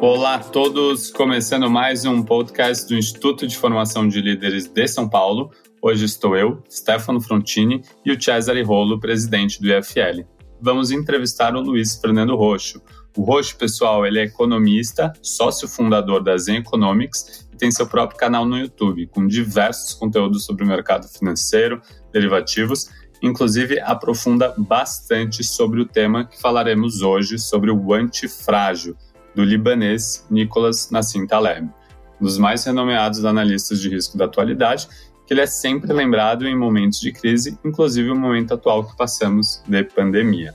Olá a todos, começando mais um podcast do Instituto de Formação de Líderes de São Paulo. Hoje estou eu, Stefano Frontini e o Cesare Rolo, presidente do IFL. Vamos entrevistar o Luiz Fernando Roxo. O Roxo, pessoal, ele é economista, sócio fundador da Zen Economics tem seu próprio canal no YouTube, com diversos conteúdos sobre o mercado financeiro, derivativos inclusive aprofunda bastante sobre o tema que falaremos hoje sobre o antifrágil, do libanês Nicolas Nassim Taleb, um dos mais renomeados analistas de risco da atualidade que ele é sempre lembrado em momentos de crise, inclusive o momento atual que passamos de pandemia.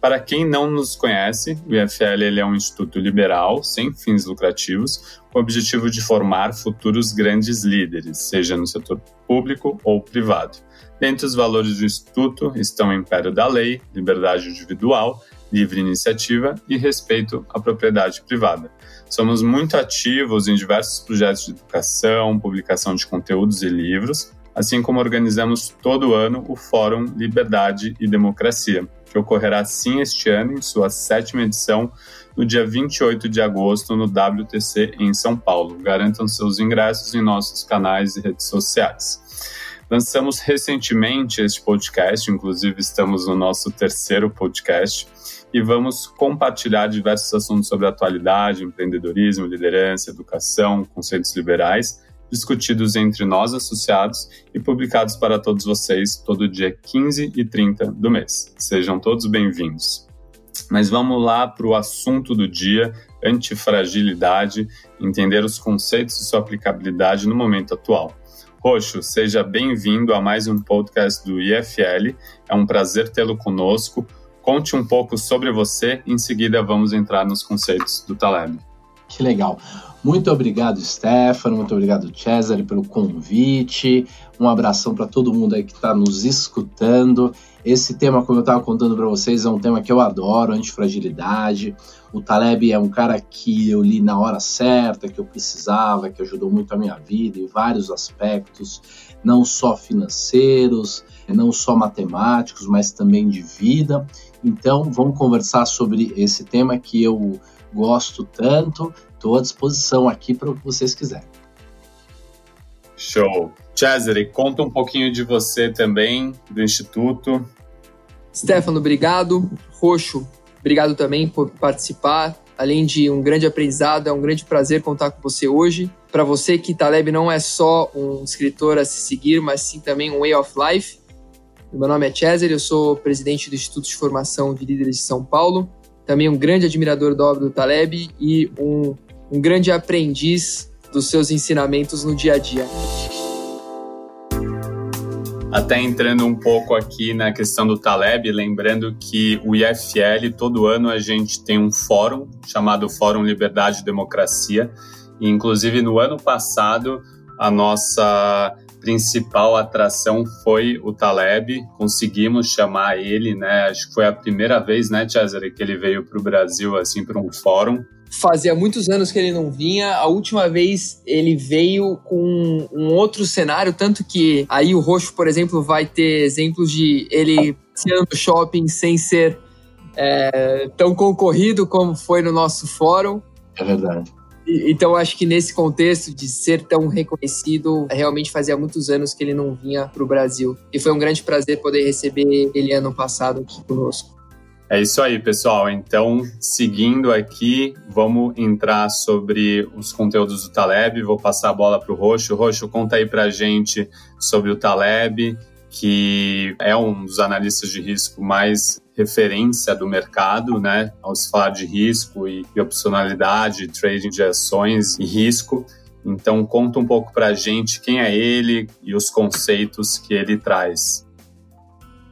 Para quem não nos conhece, o IFL ele é um instituto liberal, sem fins lucrativos, com o objetivo de formar futuros grandes líderes, seja no setor público ou privado. Dentre os valores do instituto estão o império da lei, liberdade individual, livre iniciativa e respeito à propriedade privada. Somos muito ativos em diversos projetos de educação, publicação de conteúdos e livros, assim como organizamos todo ano o Fórum Liberdade e Democracia, que ocorrerá sim este ano em sua sétima edição, no dia 28 de agosto, no WTC em São Paulo. Garantam seus ingressos em nossos canais e redes sociais. Lançamos recentemente este podcast, inclusive estamos no nosso terceiro podcast, e vamos compartilhar diversos assuntos sobre atualidade, empreendedorismo, liderança, educação, conceitos liberais, discutidos entre nós associados e publicados para todos vocês todo dia 15 e 30 do mês. Sejam todos bem-vindos. Mas vamos lá para o assunto do dia, antifragilidade, entender os conceitos e sua aplicabilidade no momento atual. Roxo, seja bem-vindo a mais um podcast do IFL. É um prazer tê-lo conosco. Conte um pouco sobre você, em seguida vamos entrar nos conceitos do Taleb. Que legal. Muito obrigado, Stefano, muito obrigado, Cesare, pelo convite. Um abração para todo mundo aí que está nos escutando. Esse tema, como eu estava contando para vocês, é um tema que eu adoro, antifragilidade. O Taleb é um cara que eu li na hora certa, que eu precisava, que ajudou muito a minha vida em vários aspectos, não só financeiros, não só matemáticos, mas também de vida. Então, vamos conversar sobre esse tema que eu gosto tanto. Estou à disposição aqui para o que vocês quiserem. Show. Cesare, conta um pouquinho de você também, do Instituto. Stefano, obrigado. Roxo, obrigado também por participar. Além de um grande aprendizado, é um grande prazer contar com você hoje. Para você que Taleb não é só um escritor a se seguir, mas sim também um way of life. Meu nome é Cesare, eu sou presidente do Instituto de Formação de Líderes de São Paulo, também um grande admirador da obra do Taleb e um, um grande aprendiz dos seus ensinamentos no dia a dia. Até entrando um pouco aqui na questão do Taleb, lembrando que o IFL, todo ano a gente tem um fórum chamado Fórum Liberdade e Democracia, e inclusive no ano passado a nossa principal atração foi o Taleb, conseguimos chamar ele, né? Acho que foi a primeira vez, né, Cesare, que ele veio para o Brasil assim para um fórum. Fazia muitos anos que ele não vinha. A última vez ele veio com um outro cenário, tanto que aí o Roxo, por exemplo, vai ter exemplos de ele no shopping sem ser é, tão concorrido como foi no nosso fórum. É verdade. Então, acho que nesse contexto de ser tão reconhecido, realmente fazia muitos anos que ele não vinha para o Brasil. E foi um grande prazer poder receber ele ano passado aqui conosco. É isso aí, pessoal. Então, seguindo aqui, vamos entrar sobre os conteúdos do Taleb. Vou passar a bola para o Roxo. Roxo, conta aí para a gente sobre o Taleb, que é um dos analistas de risco mais referência do mercado, né? Ao se falar de risco e, opcionalidade, trading de ações e risco. Então, conta um pouco para a gente quem é ele e os conceitos que ele traz.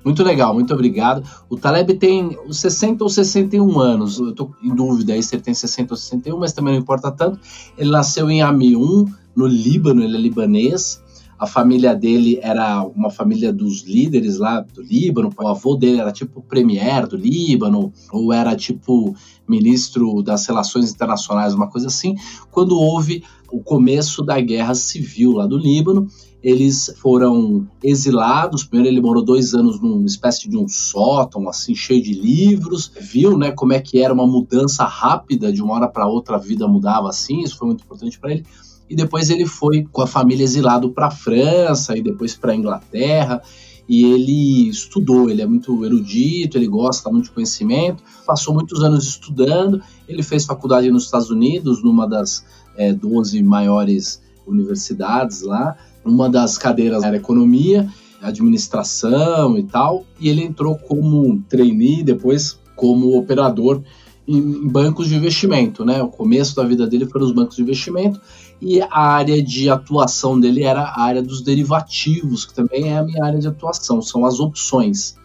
Muito legal, muito obrigado. O Taleb tem 60 ou 61 anos, eu estou em dúvida aí se ele tem 60 ou 61, mas também não importa tanto. Ele nasceu em Amiun, no Líbano, ele é libanês. A família dele era uma família dos líderes lá do Líbano. O avô dele era tipo premier do Líbano, ou era tipo ministro das relações internacionais, uma coisa assim. Quando houve o começo da guerra civil lá do Líbano, eles foram exilados. Primeiro ele morou dois anos numa espécie de um sótão, assim, cheio de livros. Viu, né, como é que era uma mudança rápida, de uma hora para outra a vida mudava assim, isso foi muito importante para ele. E depois ele foi com a família exilado para a França e depois para a Inglaterra e ele estudou, ele é muito erudito, ele gosta muito de conhecimento, passou muitos anos estudando, ele fez faculdade nos Estados Unidos, numa das é, 12 maiores universidades lá, uma das cadeiras era economia, administração e tal, e ele entrou como trainee, depois como operador em bancos de investimento, né? O começo da vida dele foi nos bancos de investimento e a área de atuação dele era a área dos derivativos, que também é a minha área de atuação, são as opções.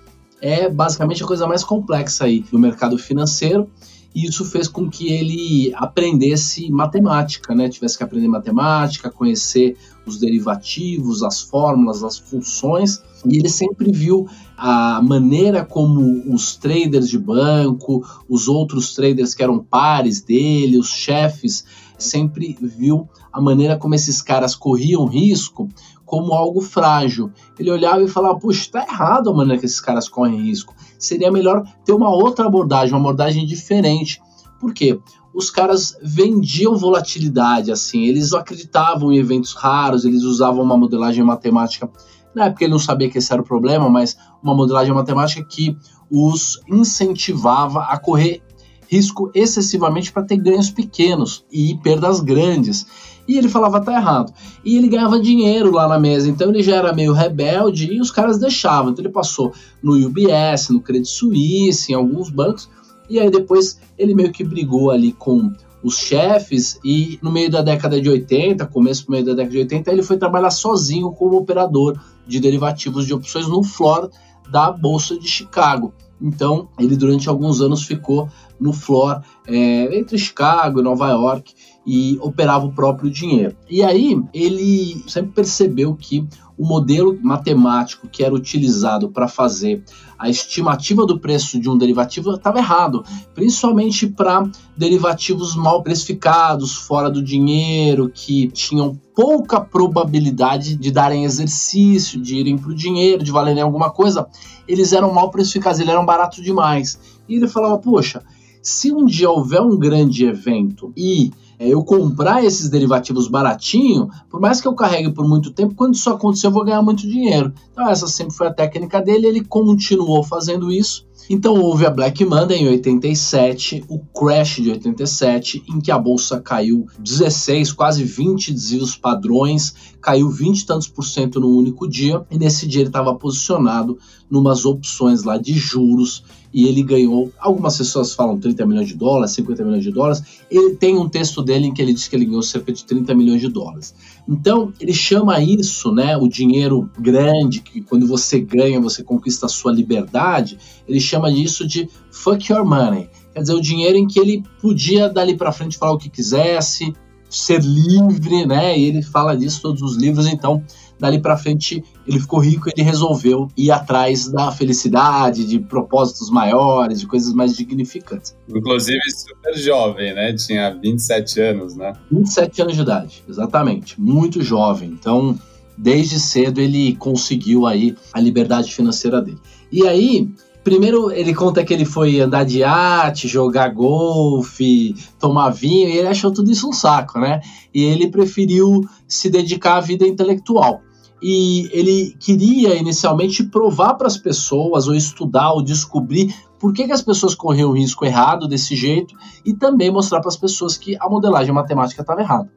É basicamente a coisa mais complexa aí do mercado financeiro e isso fez com que ele aprendesse matemática, né? Tivesse que aprender matemática, conhecer os derivativos, as fórmulas, as funções, e ele sempre viu a maneira como os traders de banco, os outros traders que eram pares dele, os chefes, sempre viu a maneira como esses caras corriam risco como algo frágil. Ele olhava e falava: Puxa, está errado a maneira que esses caras correm risco. Seria melhor ter uma outra abordagem, uma abordagem diferente. Por quê? Os caras vendiam volatilidade, assim, eles acreditavam em eventos raros, eles usavam uma modelagem matemática. Na época ele não sabia que esse era o problema, mas uma modelagem matemática que os incentivava a correr risco excessivamente para ter ganhos pequenos e perdas grandes. E ele falava, tá errado. E ele ganhava dinheiro lá na mesa, então ele já era meio rebelde e os caras deixavam. Então ele passou no UBS, no Credit Suisse, em alguns bancos, e aí depois ele meio que brigou ali com os chefes e no meio da década de 80, começo do meio da década de 80, ele foi trabalhar sozinho como operador de derivativos de opções no floor da Bolsa de Chicago. Então, ele durante alguns anos ficou no floor é, entre Chicago e Nova York e operava o próprio dinheiro. E aí ele sempre percebeu que o modelo matemático que era utilizado para fazer a estimativa do preço de um derivativo estava errado, principalmente para derivativos mal precificados, fora do dinheiro, que tinham pouca probabilidade de darem exercício, de irem para o dinheiro, de valerem alguma coisa, eles eram mal precificados, eles eram baratos demais. E ele falava, poxa, se um dia houver um grande evento e eu comprar esses derivativos baratinho, por mais que eu carregue por muito tempo, quando isso acontecer eu vou ganhar muito dinheiro. Então essa sempre foi a técnica dele, ele continuou fazendo isso. Então houve a Black Monday em 87, o crash de 87, em que a bolsa caiu 16, quase 20 desvios padrões, caiu 20 e tantos por cento no único dia, e nesse dia ele estava posicionado numas opções lá de juros e ele ganhou, algumas pessoas falam 30 milhões de dólares, 50 milhões de dólares, ele tem um texto dele em que ele diz que ele ganhou cerca de 30 milhões de dólares. Então, ele chama isso, né, o dinheiro grande, que quando você ganha, você conquista a sua liberdade, ele chama disso de fuck your money. Quer dizer, o dinheiro em que ele podia dali para frente falar o que quisesse, ser livre, né? E ele fala disso todos os livros, então dali para frente ele ficou rico ele resolveu ir atrás da felicidade, de propósitos maiores, de coisas mais dignificantes. Inclusive super jovem, né? Tinha 27 anos, né? 27 anos de idade, exatamente. Muito jovem. Então, desde cedo ele conseguiu aí a liberdade financeira dele. E aí, Primeiro, ele conta que ele foi andar de arte, jogar golfe, tomar vinho, e ele achou tudo isso um saco, né? E ele preferiu se dedicar à vida intelectual e ele queria inicialmente provar para as pessoas, ou estudar, ou descobrir por que, que as pessoas corriam o risco errado desse jeito e também mostrar para as pessoas que a modelagem matemática estava errada.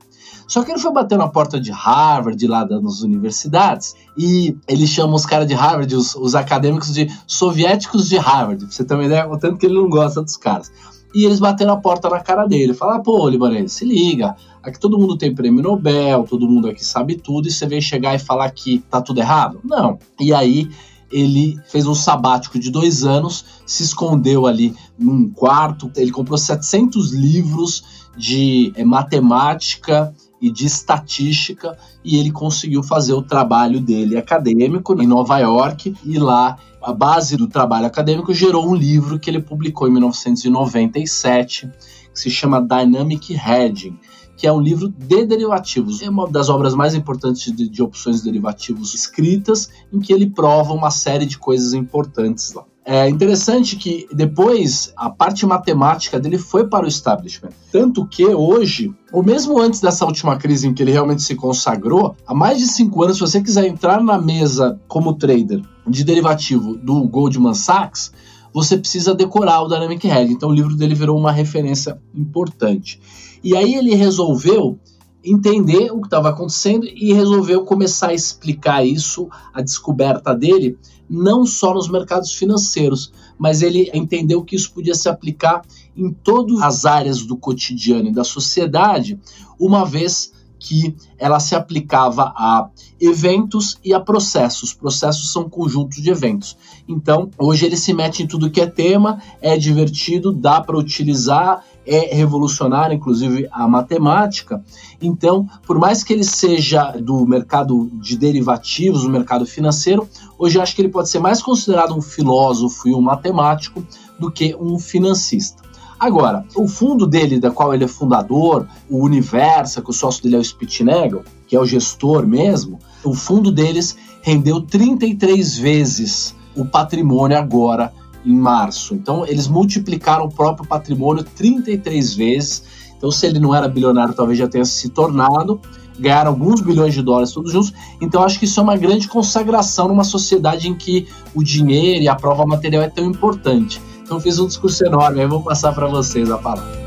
Só que ele foi bater na porta de Harvard, lá das universidades, e ele chama os caras de Harvard, os, os, acadêmicos de soviéticos de Harvard, pra você ter uma ideia, o tanto que ele não gosta dos caras. E eles bateram a porta na cara dele, falaram, pô, Libanês, se liga, Aqui todo mundo tem prêmio Nobel, todo mundo aqui sabe tudo, e você vem chegar e falar que tá tudo errado? Não. E aí ele fez um sabático de dois anos, se escondeu ali num quarto, ele comprou 700 livros de é, matemática e de estatística e ele conseguiu fazer o trabalho dele acadêmico em Nova York e lá a base do trabalho acadêmico gerou um livro que ele publicou em 1997 que se chama Dynamic Hedging que é um livro de derivativos. É uma das obras mais importantes de, de opções derivativos escritas, em que ele prova uma série de coisas importantes lá. É interessante que depois a parte matemática dele foi para o establishment. Tanto que hoje, ou mesmo antes dessa última crise em que ele realmente se consagrou, há mais de cinco anos, se você quiser entrar na mesa como trader de derivativo do Goldman Sachs, você precisa decorar o Dynamic Hedge. Então o livro dele virou uma referência importante. E aí ele resolveu entender o que estava acontecendo e resolveu começar a explicar isso, a descoberta dele, não só nos mercados financeiros, mas ele entendeu que isso podia se aplicar em todas as áreas do cotidiano e da sociedade, uma vez que ela se aplicava a eventos e a processos. Processos são conjuntos de eventos. Então, hoje ele se mete em tudo que é tema, é divertido, dá para utilizar, é revolucionário, inclusive a matemática. Então, por mais que ele seja do mercado de derivativos, do mercado financeiro, hoje eu acho que ele pode ser mais considerado um filósofo e um matemático do que um financista. Agora, o fundo dele, da qual ele é fundador, o Universa, que o sócio dele é o Spitnagel, que é o gestor mesmo, o fundo deles rendeu 33 vezes o patrimônio agora em março. Então, eles multiplicaram o próprio patrimônio 33 vezes. Então, se ele não era bilionário, talvez já tenha se tornado. Ganharam alguns bilhões de dólares todos juntos. Então, acho que isso é uma grande consagração numa sociedade em que o dinheiro e a prova material é tão importante. Então, fiz um discurso enorme. Aí, vou passar para vocês a palavra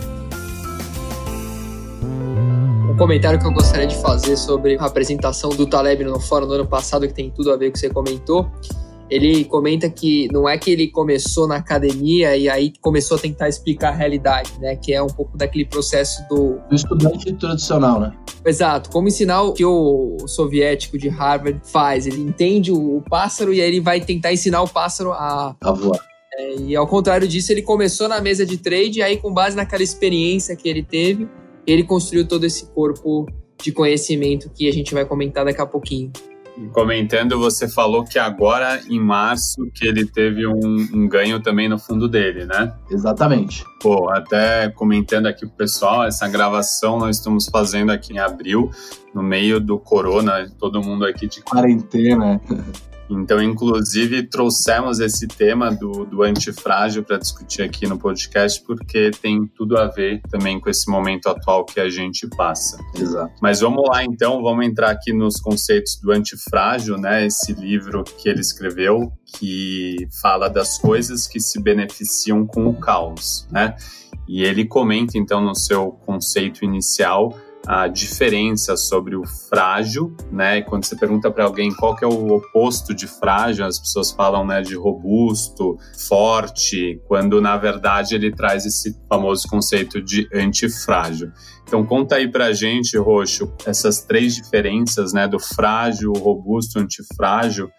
Um comentário que eu gostaria de fazer sobre a apresentação do Taleb no fórum do ano passado, que tem tudo a ver com o que você comentou, ele comenta que não é que ele começou na academia e aí começou a tentar explicar a realidade, né? Que é um pouco daquele processo do. Do estudante tradicional, né? Exato. Como ensinar o que o soviético de Harvard faz. Ele entende o pássaro e aí ele vai tentar ensinar o pássaro a. A voar. É, e ao contrário disso, ele começou na mesa de trade e aí, com base naquela experiência que ele teve, ele construiu todo esse corpo de conhecimento que a gente vai comentar daqui a pouquinho comentando, você falou que agora, em março, que ele teve um, um, ganho também no fundo dele, né? Exatamente. Pô, até comentando aqui pro pessoal, essa gravação nós estamos fazendo aqui em abril, no meio do corona, todo mundo aqui de quarentena. Então, inclusive, trouxemos esse tema do, do antifrágil para discutir aqui no podcast, porque tem tudo a ver também com esse momento atual que a gente passa. Exato. Mas vamos lá, então, vamos entrar aqui nos conceitos do antifrágil, né? Esse livro que ele escreveu, que fala das coisas que se beneficiam com o caos, né? E ele comenta, então, no seu conceito inicial, a diferença sobre o frágil, né? Quando você pergunta para alguém qual que é o oposto de frágil, as pessoas falam, né, de robusto, forte, quando na verdade ele traz esse famoso conceito de antifrágil. Então conta aí pra gente, Roxo, essas três diferenças, né, do frágil, robusto, antifrágil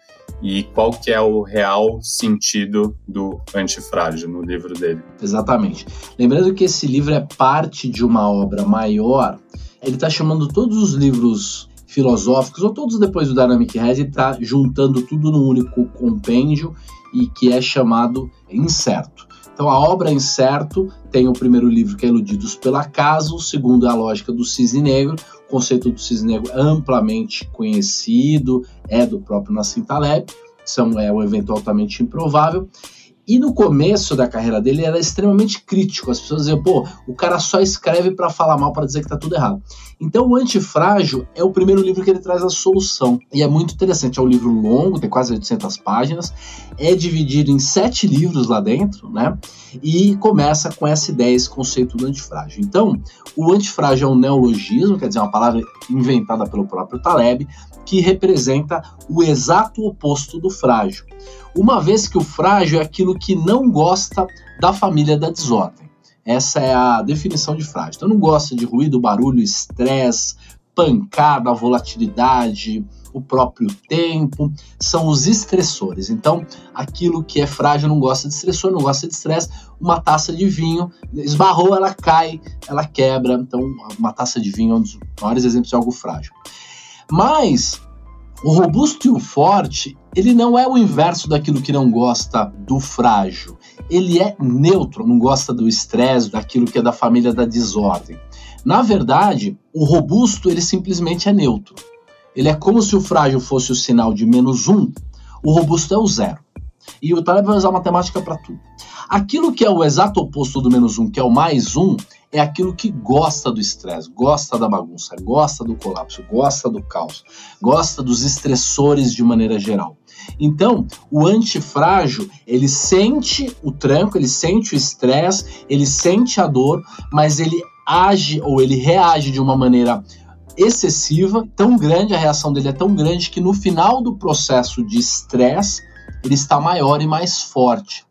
e qual que é o real sentido do antifrágil no livro dele. Exatamente. Lembrando que esse livro é parte de uma obra maior ele está chamando todos os livros filosóficos, ou todos depois do Dynamic Head, ele está juntando tudo num único compêndio e que é chamado Incerto. Então a obra Incerto tem o primeiro livro que é Iludidos pelo Acaso, o segundo é a lógica do cisne negro, o conceito do cisne negro é amplamente conhecido, é do próprio Nassim Taleb, são, é um evento altamente improvável, e no começo da carreira dele era extremamente crítico. As pessoas diziam, pô, o cara só escreve para falar mal, para dizer que tá tudo errado. Então, o Antifrágil é o primeiro livro que ele traz a solução. E é muito interessante. É um livro longo, tem quase 800 páginas. É dividido em sete livros lá dentro, né? E começa com essa ideia, esse conceito do antifrágil. Então, o antifrágil é um neologismo, quer dizer, uma palavra inventada pelo próprio Taleb, que representa o exato oposto do frágil uma vez que o frágil é aquilo que não gosta da família da desordem. Essa é a definição de frágil. Então não gosta de ruído, barulho, estresse, pancada, volatilidade, o próprio tempo, são os estressores. Então, aquilo que é frágil não gosta de estressor, não gosta de estresse. Uma taça de vinho esbarrou, ela cai, ela quebra. Então, uma taça de vinho é um dos maiores exemplos de algo frágil. Mas o robusto e o forte, ele não é o inverso daquilo que não gosta do frágil. Ele é neutro, não gosta do estresse, daquilo que é da família da desordem. Na verdade, o robusto ele simplesmente é neutro. Ele é como se o frágil fosse o sinal de menos um, o robusto é o zero. E o Taleb vai usar matemática para tudo. Aquilo que é o exato oposto do menos um, que é o mais um, é aquilo que gosta do estresse, gosta da bagunça, gosta do colapso, gosta do caos, gosta dos estressores de maneira geral. Então, o antifrágil, ele sente o tranco, ele sente o estresse, ele sente a dor, mas ele age ou ele reage de uma maneira excessiva, tão grande, a reação dele é tão grande que no final do processo de estresse, ele está maior e mais forte.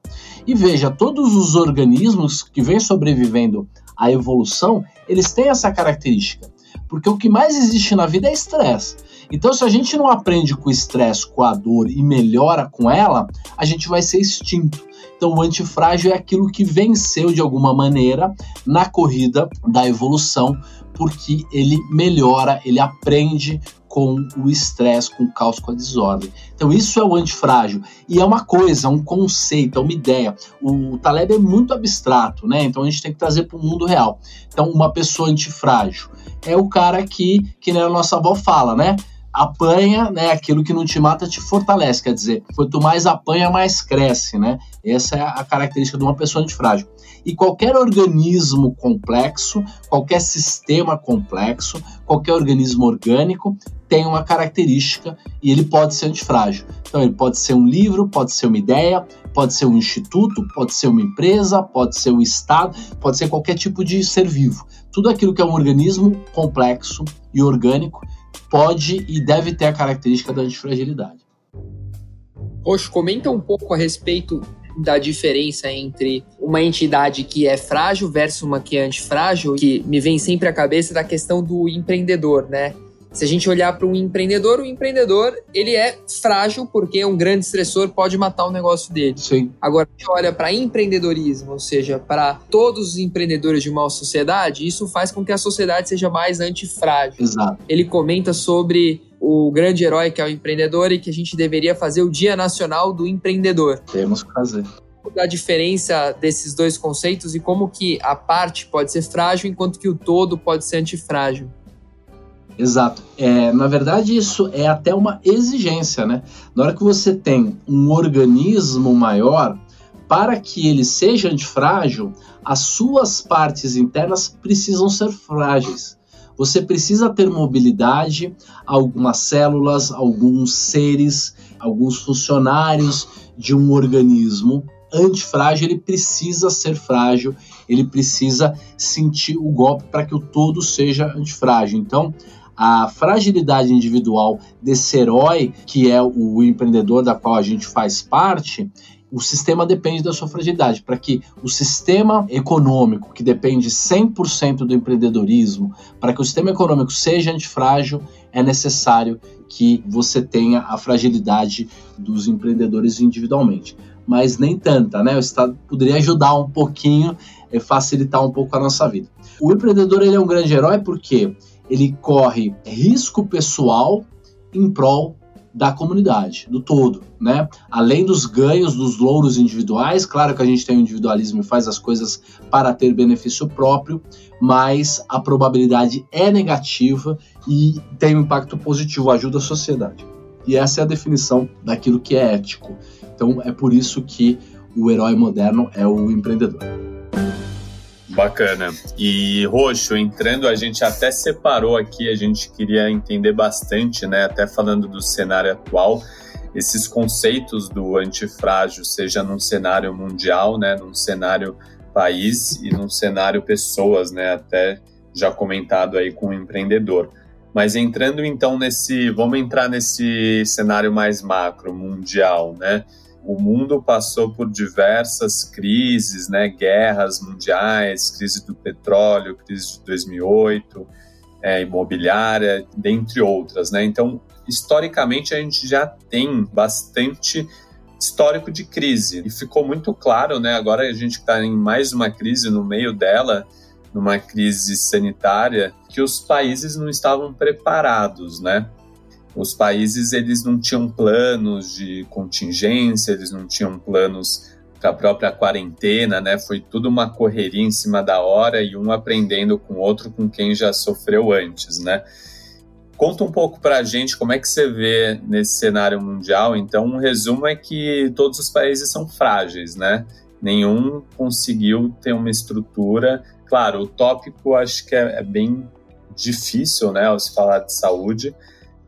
E veja, todos os organismos que vêm sobrevivendo à evolução, eles têm essa característica. Porque o que mais existe na vida é estresse. Então, se a gente não aprende com o estresse, com a dor e melhora com ela, a gente vai ser extinto. Então, o antifrágil é aquilo que venceu de alguma maneira na corrida da evolução, porque ele melhora, ele aprende com o estresse, com o caos, com a desordem. Então isso é o antifrágil. E é uma coisa, um conceito, é uma ideia. O Taleb é muito abstrato, né? Então a gente tem que trazer para o mundo real. Então uma pessoa antifrágil é o cara que, que a nossa avó fala, né? Apanha, né? Aquilo que não te mata te fortalece. Quer dizer, quanto mais apanha, mais cresce, né? Essa é a característica de uma pessoa antifrágil. E qualquer organismo complexo, qualquer sistema complexo, qualquer organismo orgânico tem uma característica e ele pode ser antifrágil. Então, ele pode ser um livro, pode ser uma ideia, pode ser um instituto, pode ser uma empresa, pode ser um estado, pode ser qualquer tipo de ser vivo. Tudo aquilo que é um organismo complexo e orgânico pode e deve ter a característica da antifragilidade. Roxo, comenta um pouco a respeito da diferença entre uma entidade que é frágil versus uma que é antifrágil, que me vem sempre à cabeça da questão do empreendedor, né? Se a gente olhar para um empreendedor, o empreendedor ele é frágil porque um grande estressor pode matar o negócio dele. Sim. Agora, a gente olha para empreendedorismo, ou seja, para todos os empreendedores de uma sociedade, isso faz com que a sociedade seja mais antifrágil. Exato. Ele comenta sobre o grande herói que é o empreendedor e que a gente deveria fazer o Dia Nacional do Empreendedor. Temos que fazer da diferença desses dois conceitos e como que a parte pode ser frágil enquanto que o todo pode ser antifrágil. Exato. É, na verdade, isso é até uma exigência, né? Na hora que você tem um organismo maior, para que ele seja antifrágil, as suas partes internas precisam ser frágeis. Você precisa ter mobilidade, algumas células, alguns seres, alguns funcionários de um organismo antifrágil, ele precisa ser frágil, ele precisa sentir o golpe para que o todo seja antifrágil. Então, a fragilidade individual desse herói, que é o empreendedor da qual a gente faz parte, o sistema depende da sua fragilidade. Para que o sistema econômico, que depende 100% do empreendedorismo, para que o sistema econômico seja antifrágil, é necessário que você tenha a fragilidade dos empreendedores individualmente. Mas nem tanta, né? O Estado poderia ajudar um pouquinho, facilitar um pouco a nossa vida. O empreendedor ele é um grande herói porque ele corre risco pessoal em prol da comunidade, do todo, né? Além dos ganhos, dos louros individuais, claro que a gente tem o individualismo e faz as coisas para ter benefício próprio, mas a probabilidade é negativa e tem um impacto positivo, ajuda a sociedade. E essa é a definição daquilo que é ético. Então é por isso que o herói moderno é o empreendedor. Bacana. E Roxo, entrando, a gente até separou aqui, a gente queria entender bastante, né? Até falando do cenário atual, esses conceitos do antifrágil, seja num cenário mundial, né? Num cenário país e num cenário pessoas, né? Até já comentado aí com o empreendedor. Mas entrando então nesse, vamos entrar nesse cenário mais macro, mundial, né? O mundo passou por diversas crises, né, guerras mundiais, crise do petróleo, crise de 2008, é, imobiliária, dentre outras, né? Então, historicamente, a gente já tem bastante histórico de crise e ficou muito claro, né? Agora a gente está em mais uma crise no meio dela, numa crise sanitária, que os países não estavam preparados, né? Os países eles não tinham planos de contingência, eles não tinham planos para a própria quarentena, né? Foi tudo uma correria em cima da hora e um aprendendo com o outro com quem já sofreu antes, né? Conta um pouco para a gente como é que você vê nesse cenário mundial. Então, um resumo é que todos os países são frágeis, né? Nenhum conseguiu ter uma estrutura. Claro, o tópico acho que é, é bem difícil, né, ao se falar de saúde,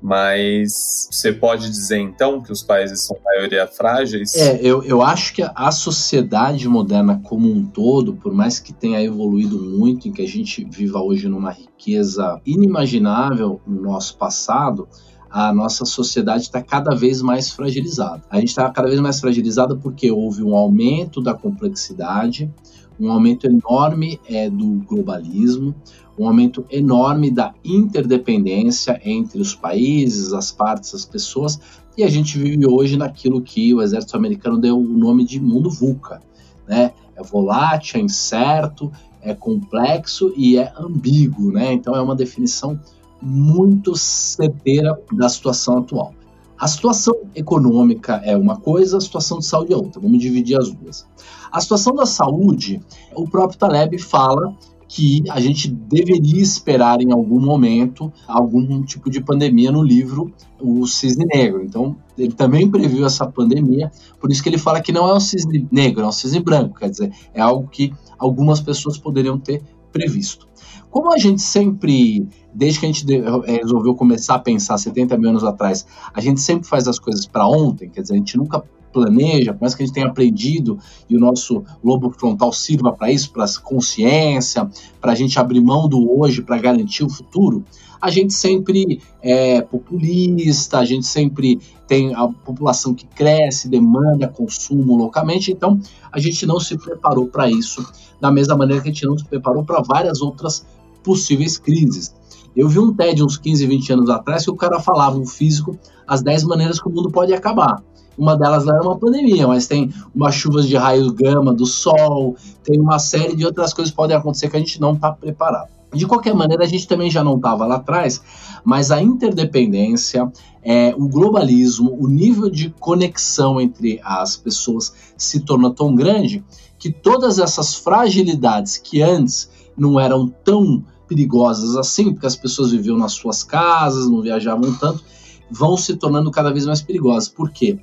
mas você pode dizer então que os países são maioria frágeis? É, eu, eu acho que a sociedade moderna como um todo, por mais que tenha evoluído muito, em que a gente viva hoje numa riqueza inimaginável no nosso passado, a nossa sociedade está cada vez mais fragilizada. A gente está cada vez mais fragilizada porque houve um aumento da complexidade, um aumento enorme é, do globalismo, um aumento enorme da interdependência entre os países, as partes, as pessoas, e a gente vive hoje naquilo que o exército americano deu o nome de mundo VUCA, né? É volátil, é incerto, é complexo e é ambíguo, né? Então é uma definição muito certeira da situação atual. A situação econômica é uma coisa, a situação de saúde é outra. Vamos dividir as duas. A situação da saúde, o próprio Taleb fala que a gente deveria esperar em algum momento algum tipo de pandemia no livro O Cisne Negro. Então, ele também previu essa pandemia, por isso que ele fala que não é um cisne negro, é um cisne branco, quer dizer, é algo que algumas pessoas poderiam ter previsto. Como a gente sempre, desde que a gente eh, resolveu começar a pensar 70 mil anos atrás, a gente sempre faz as coisas para ontem, quer dizer, a gente nunca planeja, por mais que a gente tenha aprendido e o nosso lobo frontal sirva para isso, para consciência, para a gente abrir mão do hoje para garantir o futuro, a gente sempre é populista, a gente sempre tem a população que cresce, demanda consumo localmente, então a gente não se preparou para isso da mesma maneira que a gente não se preparou para várias outras possíveis crises. Eu vi um TED uns 15, 20 anos atrás que o cara falava, um físico, as 10 maneiras que o mundo pode acabar. Uma delas era uma pandemia, mas tem umas chuvas de raios gama do sol, tem uma série de outras coisas que podem acontecer que a gente não está preparado. De qualquer maneira, a gente também já não estava lá atrás, mas a interdependência, é, o globalismo, o nível de conexão entre as pessoas se torna tão grande que todas essas fragilidades que antes não eram tão perigosas assim, porque as pessoas viviam nas suas casas, não viajavam tanto, vão se tornando cada vez mais perigosas. Por quê?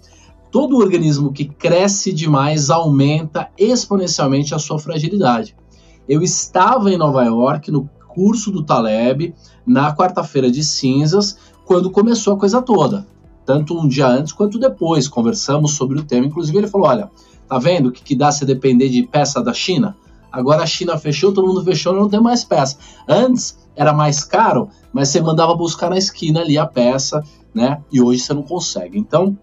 Todo organismo que cresce demais aumenta exponencialmente a sua fragilidade. Eu estava em Nova York no curso do Taleb na quarta-feira de cinzas, quando começou a coisa toda. Tanto um dia antes quanto depois, conversamos sobre o tema. Inclusive, ele falou: Olha, tá vendo o que, que dá se depender de peça da China? Agora a China fechou, todo mundo fechou, não tem mais peça. Antes era mais caro, mas você mandava buscar na esquina ali a peça, né? E hoje você não consegue. Então,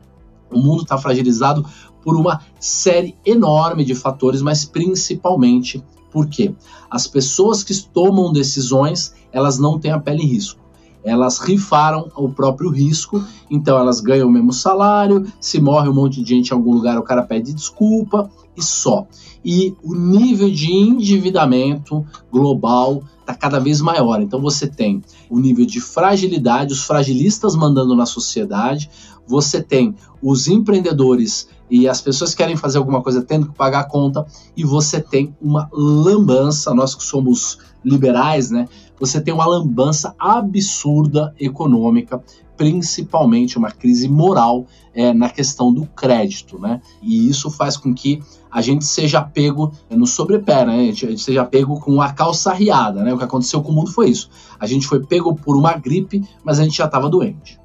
o mundo está fragilizado por uma série enorme de fatores, mas principalmente porque as pessoas que tomam decisões, elas não têm a pele em risco. Elas rifaram o próprio risco, então elas ganham o mesmo salário. Se morre um monte de gente em algum lugar, o cara pede desculpa e só. E o nível de endividamento global está cada vez maior. Então você tem o nível de fragilidade, os fragilistas mandando na sociedade, você tem os empreendedores e as pessoas que querem fazer alguma coisa tendo que pagar a conta, e você tem uma lambança, nós que somos liberais, né? Você tem uma lambança absurda econômica, principalmente uma crise moral é, na questão do crédito, né? E isso faz com que a gente seja pego no sobrepé, né? A gente, a gente seja pego com a calça riada, né? O que aconteceu com o mundo foi isso. A gente foi pego por uma gripe, mas a gente já estava doente.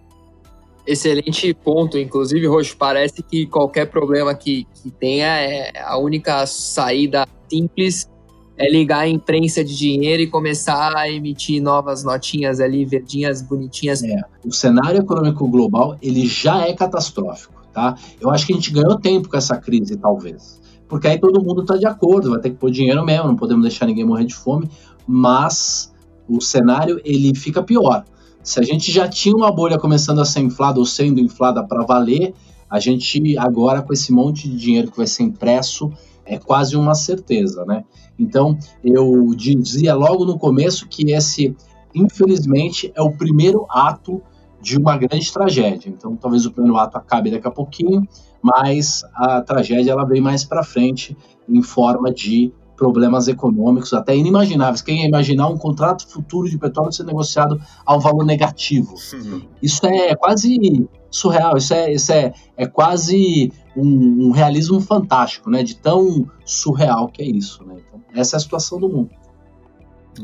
Excelente ponto, inclusive, Roxo. Parece que qualquer problema que, que tenha, é a única saída simples é ligar a imprensa de dinheiro e começar a emitir novas notinhas ali, verdinhas, bonitinhas. É, o cenário econômico global, ele já é catastrófico, tá? Eu acho que a gente ganhou tempo com essa crise, talvez. Porque aí todo mundo está de acordo, vai ter que pôr dinheiro mesmo, não podemos deixar ninguém morrer de fome, mas o cenário, ele fica pior. Se a gente já tinha uma bolha começando a ser inflada ou sendo inflada para valer, a gente agora com esse monte de dinheiro que vai ser impresso é quase uma certeza, né? Então eu dizia logo no começo que esse, infelizmente, é o primeiro ato de uma grande tragédia. Então talvez o primeiro ato acabe daqui a pouquinho, mas a tragédia ela vem mais para frente em forma de problemas econômicos até inimagináveis. Quem ia imaginar um contrato futuro de petróleo ser negociado a um valor negativo? Uhum. Isso é quase surreal, isso é, isso é, é quase um, um, realismo fantástico, né? De tão surreal que é isso, né? Então, essa é a situação do mundo.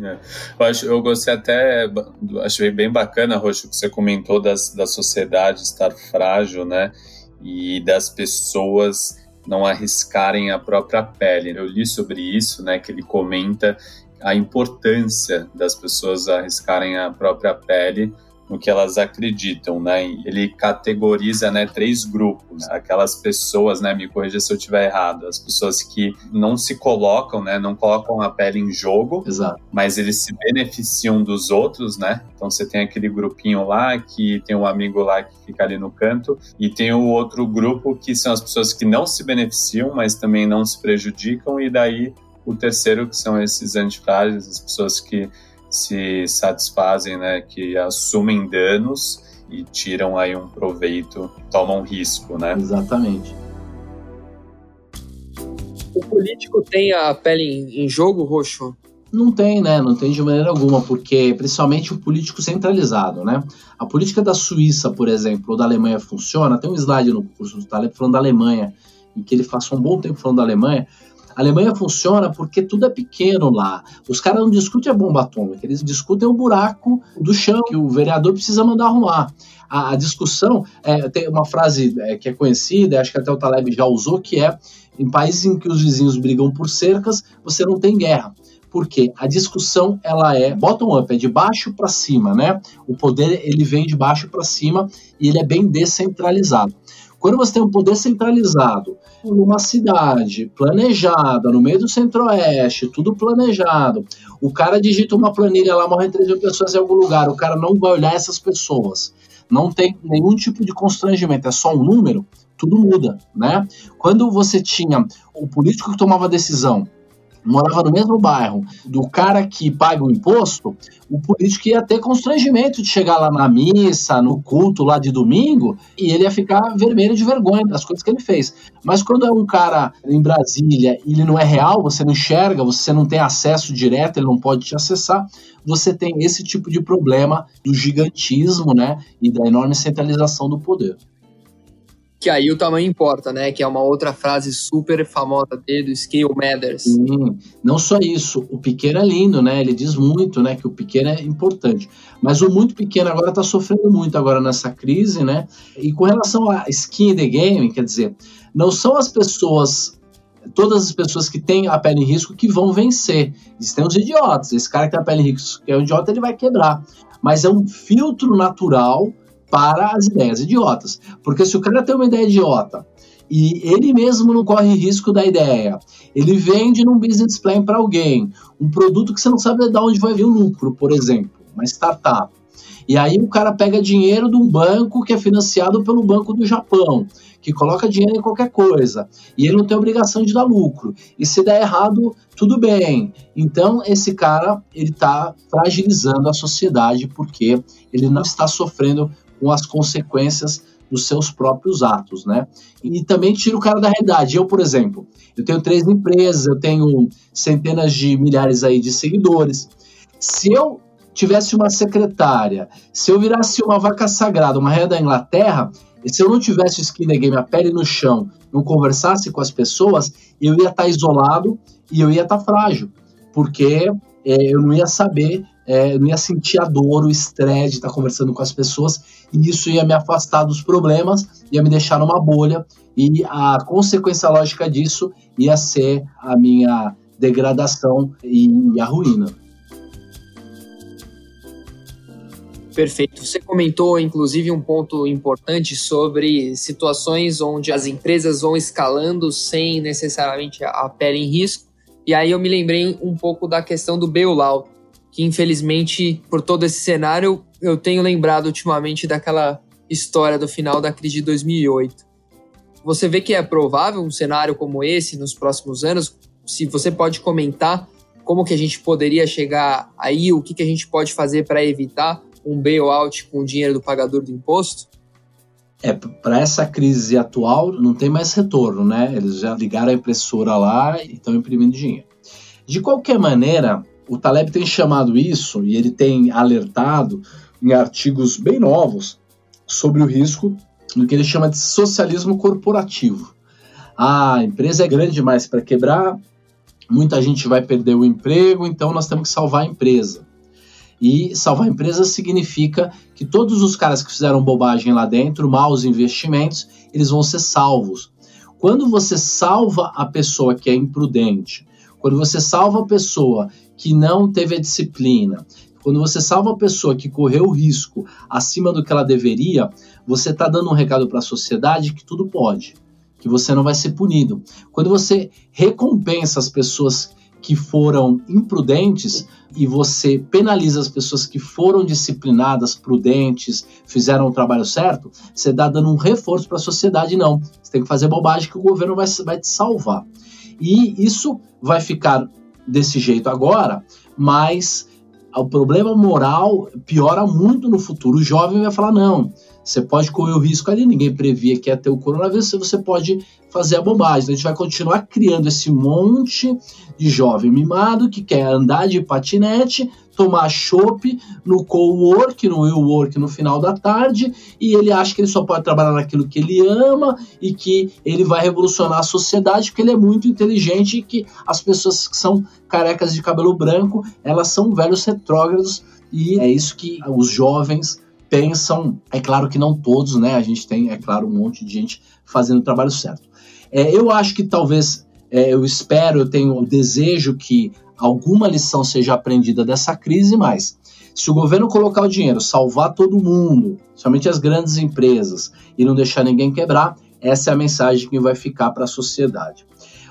É. Eu, acho, eu gostei até, achei bem bacana, Roxo, que você comentou das, da sociedade estar frágil, né? E das pessoas não arriscarem a própria pele. Eu li sobre isso, né? Que ele comenta a importância das pessoas arriscarem a própria pele no que elas acreditam, né? Ele categoriza, né, três grupos. Aquelas pessoas, né, me corrija se eu estiver errado, as pessoas que não se colocam, né, não colocam a pele em jogo, Exato. mas eles se beneficiam dos outros, né? Então você tem aquele grupinho lá que tem um amigo lá que fica ali no canto e tem o outro grupo que são as pessoas que não se beneficiam, mas também não se prejudicam e daí o terceiro que são esses antifrágeis, as pessoas que se satisfazem, né, que assumem danos e tiram aí um proveito, tomam risco, né? Exatamente. O político tem a pele em jogo, Roxo? Não tem, né? Não tem de maneira alguma, porque principalmente o político centralizado, né? A política da Suíça, por exemplo, ou da Alemanha funciona. Tem um slide no curso do Taleb falando da Alemanha, em que ele passou um bom tempo falando da Alemanha, a Alemanha funciona porque tudo é pequeno lá. Os caras não discutem a bomba atômica, eles discutem o buraco do chão que o vereador precisa mandar arrumar. A, a discussão, é, tem uma frase é, que é conhecida, acho que até o Taleb já usou, que é em países em que os vizinhos brigam por cercas, você não tem guerra porque a discussão ela é bottom up, é de baixo para cima, né? O poder ele vem de baixo para cima e ele é bem descentralizado. Quando você tem um poder centralizado numa cidade planejada, no meio do centro-oeste, tudo planejado, o cara digita uma planilha lá, morrem 3 mil pessoas em algum lugar, o cara não vai olhar essas pessoas. Não tem nenhum tipo de constrangimento, é só um número, tudo muda, né? Quando você tinha o político que tomava decisão morava no mesmo bairro do cara que paga o imposto, o político ia ter constrangimento de chegar lá na missa, no culto lá de domingo, e ele ia ficar vermelho de vergonha das coisas que ele fez. Mas quando é um cara em Brasília e ele não é real, você não enxerga, você não tem acesso direto, ele não pode te acessar, você tem esse tipo de problema do gigantismo, né, e da enorme centralização do poder que aí o tamanho importa, né? Que é uma outra frase super famosa dele, do Scale Matters. Sim, não só isso, o pequeno é lindo, né? Ele diz muito, né? Que o pequeno é importante. Mas o muito pequeno agora está sofrendo muito agora nessa crise, né? E com relação a skin in the game, quer dizer, não são as pessoas todas as pessoas que têm a pele em risco que vão vencer. Existem os idiotas. Esse cara que tem a pele em risco, que é um idiota, ele vai quebrar. Mas é um filtro natural para as ideias idiotas. Porque se o cara tem uma ideia idiota e ele mesmo não corre risco da ideia, ele vende num business plan para alguém um produto que você não sabe de onde vai vir o lucro, por exemplo, uma startup. E aí o cara pega dinheiro de um banco que é financiado pelo Banco do Japão, que coloca dinheiro em qualquer coisa, e ele não tem obrigação de dar lucro. E se der errado, tudo bem. Então esse cara ele está fragilizando a sociedade porque ele não está sofrendo com as consequências dos seus próprios atos, né? E também tira o cara da realidade. Eu, por exemplo, eu tenho três empresas, eu tenho centenas de milhares aí de seguidores. Se eu tivesse uma secretária, se eu virasse uma vaca sagrada, uma rainha da Inglaterra, e se eu não tivesse skin the game, a pele no chão, não conversasse com as pessoas, eu ia estar isolado e eu ia estar frágil, porque é, eu não ia saber é, eu não ia sentir a dor, o estresse de estar conversando com as pessoas, e isso ia me afastar dos problemas, ia me deixar numa bolha, e a consequência lógica disso ia ser a minha degradação e a ruína. Perfeito. Você comentou, inclusive, um ponto importante sobre situações onde as empresas vão escalando sem necessariamente a pele em risco. E aí eu me lembrei um pouco da questão do bailout que infelizmente, por todo esse cenário, eu tenho lembrado ultimamente daquela história do final da crise de 2008. Você vê que é provável um cenário como esse nos próximos anos? Se você pode comentar como que a gente poderia chegar aí, o que, que a gente pode fazer para evitar um bailout com o dinheiro do pagador do imposto? É, para essa crise atual não tem mais retorno, né? Eles já ligaram a impressora lá e estão imprimindo dinheiro. De qualquer maneira, o Taleb tem chamado isso e ele tem alertado em artigos bem novos sobre o risco do que ele chama de socialismo corporativo. A empresa é grande demais para quebrar, muita gente vai perder o emprego, então nós temos que salvar a empresa. E salvar a empresa significa que todos os caras que fizeram bobagem lá dentro, maus investimentos, eles vão ser salvos. Quando você salva a pessoa que é imprudente, quando você salva a pessoa que não teve a disciplina, quando você salva a pessoa que correu o risco acima do que ela deveria, você está dando um recado para a sociedade que tudo pode, que você não vai ser punido. Quando você recompensa as pessoas que foram imprudentes e você penaliza as pessoas que foram disciplinadas, prudentes, fizeram o trabalho certo, você está dando um reforço para a sociedade, não. Você tem que fazer bobagem que o governo vai, vai te salvar. E isso vai ficar desse jeito agora, mas o problema moral piora muito no futuro. O jovem vai falar: não, você pode correr o risco ali, ninguém previa que ia ter o coronavírus, você pode fazer a bobagem. Então, a gente vai continuar criando esse monte de jovem mimado que quer andar de patinete, tomar chopp no co-work, no will-work no final da tarde, e ele acha que ele só pode trabalhar naquilo que ele ama e que ele vai revolucionar a sociedade porque ele é muito inteligente e que as pessoas que são carecas de cabelo branco, elas são velhos retrógrados e é isso que os jovens pensam, é claro que não todos, né? A gente tem, é claro, um monte de gente fazendo o trabalho certo. É, eu acho que talvez, é, eu espero, eu tenho o desejo que alguma lição seja aprendida dessa crise, mas se o governo colocar o dinheiro, salvar todo mundo, somente as grandes empresas, e não deixar ninguém quebrar, essa é a mensagem que vai ficar para a sociedade.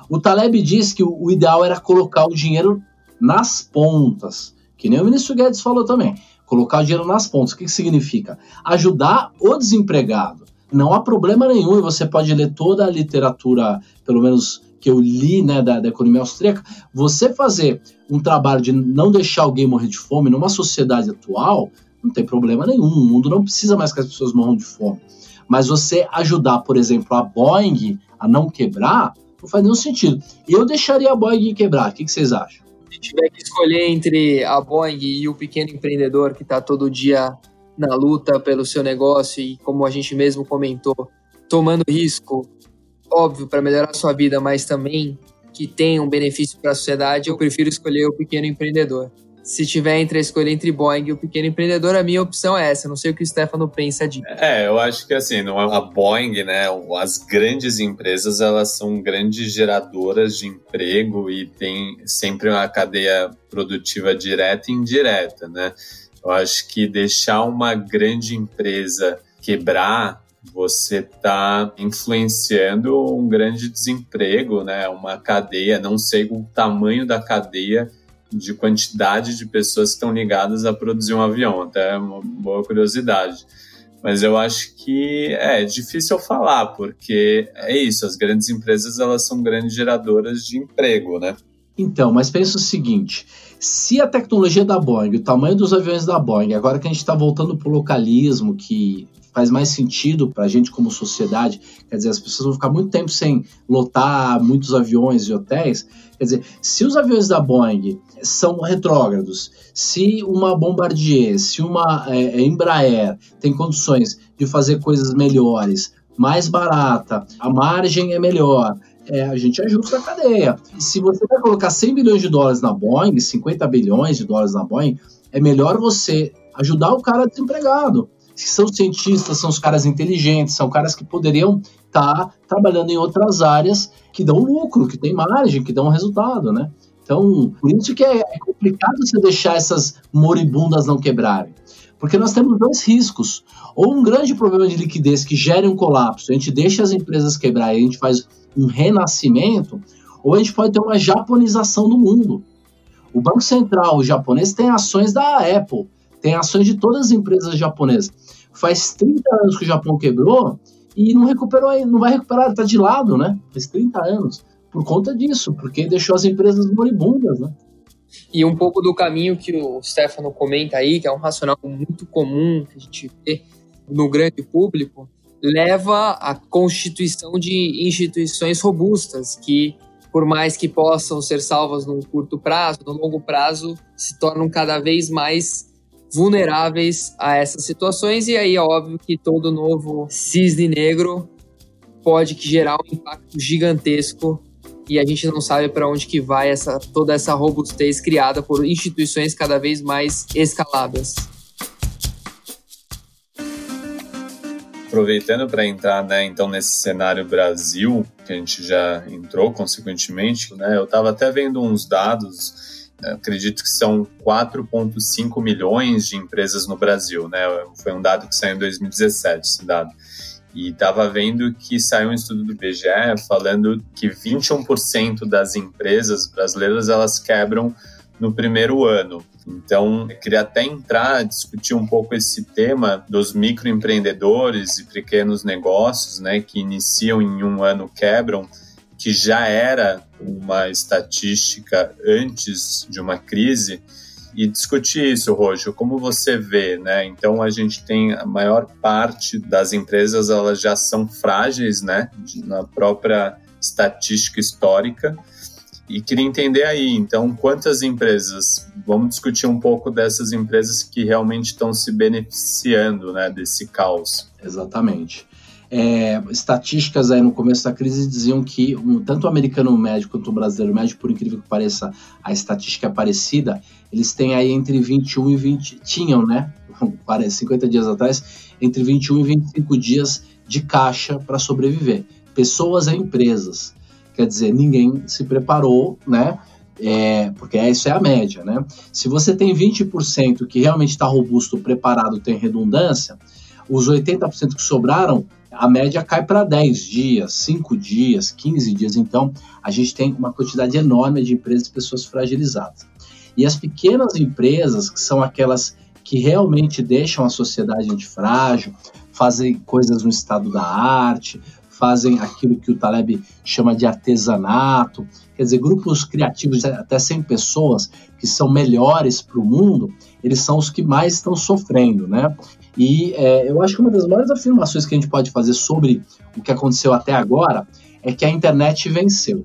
O Taleb diz que o ideal era colocar o dinheiro nas pontas, que nem o ministro Guedes falou também colocar o dinheiro nas pontas. O que, que significa? Ajudar o desempregado. Não há problema nenhum, e você pode ler toda a literatura, pelo menos que eu li né, da, da economia austríaca, você fazer um trabalho de não deixar alguém morrer de fome numa sociedade atual, não tem problema nenhum. O mundo não precisa mais que as pessoas morram de fome. Mas você ajudar, por exemplo, a Boeing a não quebrar, não faz nenhum sentido. Eu deixaria a Boeing quebrar. O que, que vocês acham? se tiver que escolher entre a Boeing e o pequeno empreendedor que está todo dia na luta pelo seu negócio e, como a gente mesmo comentou, tomando risco, óbvio, para melhorar a sua vida, mas também que tem um benefício para a sociedade, eu prefiro escolher o pequeno empreendedor se tiver entre a escolha entre Boeing e o pequeno empreendedor, a minha opção é essa. Não sei o que o Stefano pensa disso. É, eu acho que assim, não é a Boeing, né? As grandes empresas, elas são grandes geradoras de emprego e tem sempre uma cadeia produtiva direta e indireta, né? Eu acho que deixar uma grande empresa quebrar você está influenciando um grande desemprego, né? Uma cadeia, não sei o tamanho da cadeia de quantidade de pessoas que estão ligadas a produzir um avião, até é uma boa curiosidade. Mas eu acho que é difícil falar, porque é isso, as grandes empresas elas são grandes geradoras de emprego, né? Então, mas pensa o seguinte: se a tecnologia da Boeing, o tamanho dos aviões da Boeing, agora que a gente está voltando para o localismo, que faz mais sentido para a gente como sociedade, quer dizer, as pessoas vão ficar muito tempo sem lotar muitos aviões e hotéis. Quer dizer, se os aviões da Boeing são retrógrados, se uma Bombardier, se uma é, é, Embraer tem condições de fazer coisas melhores, mais barata, a margem é melhor, é, a gente ajusta a cadeia. Se você vai colocar 100 bilhões de dólares na Boeing, 50 bilhões de dólares na Boeing, é melhor você ajudar o cara desempregado são cientistas, são os caras inteligentes, são caras que poderiam estar tá trabalhando em outras áreas que dão lucro, que tem margem, que dão resultado, né? Então, por isso que é, é complicado você deixar essas moribundas não quebrarem. Porque nós temos dois riscos. Ou um grande problema de liquidez que gere um colapso, a gente deixa as empresas quebrar e a gente faz um renascimento, ou a gente pode ter uma japonização do mundo. O Banco Central japonês tem ações da Apple, tem ações de todas as empresas japonesas. Faz 30 anos que o Japão quebrou e não recuperou, não vai recuperar, está de lado, né? Faz 30 anos. Por conta disso, porque deixou as empresas moribundas, né? E um pouco do caminho que o Stefano comenta aí, que é um racional muito comum que a gente vê no grande público, leva à constituição de instituições robustas que, por mais que possam ser salvas num curto prazo, no longo prazo se tornam cada vez mais vulneráveis a essas situações e aí é óbvio que todo novo cisne negro pode gerar um impacto gigantesco e a gente não sabe para onde que vai essa toda essa robustez criada por instituições cada vez mais escaladas. Aproveitando para entrar, né, então nesse cenário Brasil, que a gente já entrou consequentemente, né, eu estava até vendo uns dados, acredito que são 4,5 milhões de empresas no Brasil, né, foi um dado que saiu em 2017, esse dado. E estava vendo que saiu um estudo do IBGE falando que 21% das empresas brasileiras elas quebram no primeiro ano. Então, queria até entrar, discutir um pouco esse tema dos microempreendedores e pequenos negócios, né, que iniciam em um ano quebram, que já era uma estatística antes de uma crise e discutir isso, Rojo, como você vê, né? Então a gente tem a maior parte das empresas elas já são frágeis, né, na própria estatística histórica. E queria entender aí, então, quantas empresas, vamos discutir um pouco dessas empresas que realmente estão se beneficiando, né, desse caos. Exatamente. É, estatísticas aí no começo da crise diziam que tanto o americano médio quanto o brasileiro médio, por incrível que pareça, a estatística é parecida, eles têm aí entre 21 e 20, tinham, né, 50 dias atrás, entre 21 e 25 dias de caixa para sobreviver. Pessoas e empresas. Quer dizer, ninguém se preparou, né? É, porque isso é a média, né? Se você tem 20% que realmente está robusto, preparado, tem redundância, os 80% que sobraram a média cai para 10 dias, 5 dias, 15 dias. Então, a gente tem uma quantidade enorme de empresas e pessoas fragilizadas. E as pequenas empresas, que são aquelas que realmente deixam a sociedade antifrágil, fazem coisas no estado da arte, fazem aquilo que o Taleb chama de artesanato, quer dizer, grupos criativos de até 100 pessoas que são melhores para o mundo, eles são os que mais estão sofrendo, né? E é, eu acho que uma das maiores afirmações que a gente pode fazer sobre o que aconteceu até agora é que a internet venceu.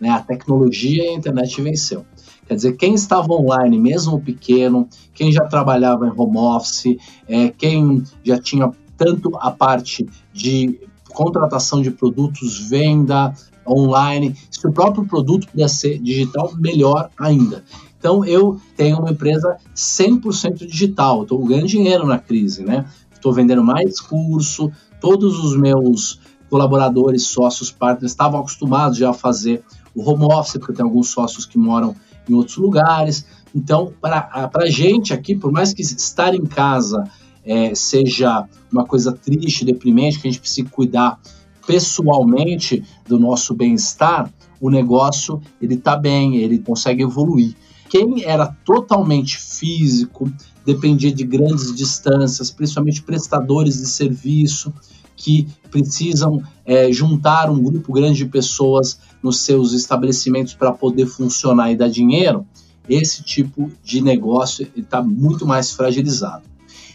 Né? A tecnologia e a internet venceu. Quer dizer, quem estava online, mesmo pequeno, quem já trabalhava em home office, é, quem já tinha tanto a parte de contratação de produtos, venda online, se o próprio produto pudesse ser digital, melhor ainda. Então, eu tenho uma empresa 100% digital, estou ganhando dinheiro na crise, né? Estou vendendo mais curso, todos os meus colaboradores, sócios, partners estavam acostumados já a fazer o home office, porque tem alguns sócios que moram em outros lugares. Então, para a gente aqui, por mais que estar em casa é, seja uma coisa triste, deprimente, que a gente precisa cuidar pessoalmente do nosso bem-estar, o negócio ele está bem, ele consegue evoluir. Quem era totalmente físico, dependia de grandes distâncias, principalmente prestadores de serviço, que precisam é, juntar um grupo grande de pessoas nos seus estabelecimentos para poder funcionar e dar dinheiro, esse tipo de negócio está muito mais fragilizado.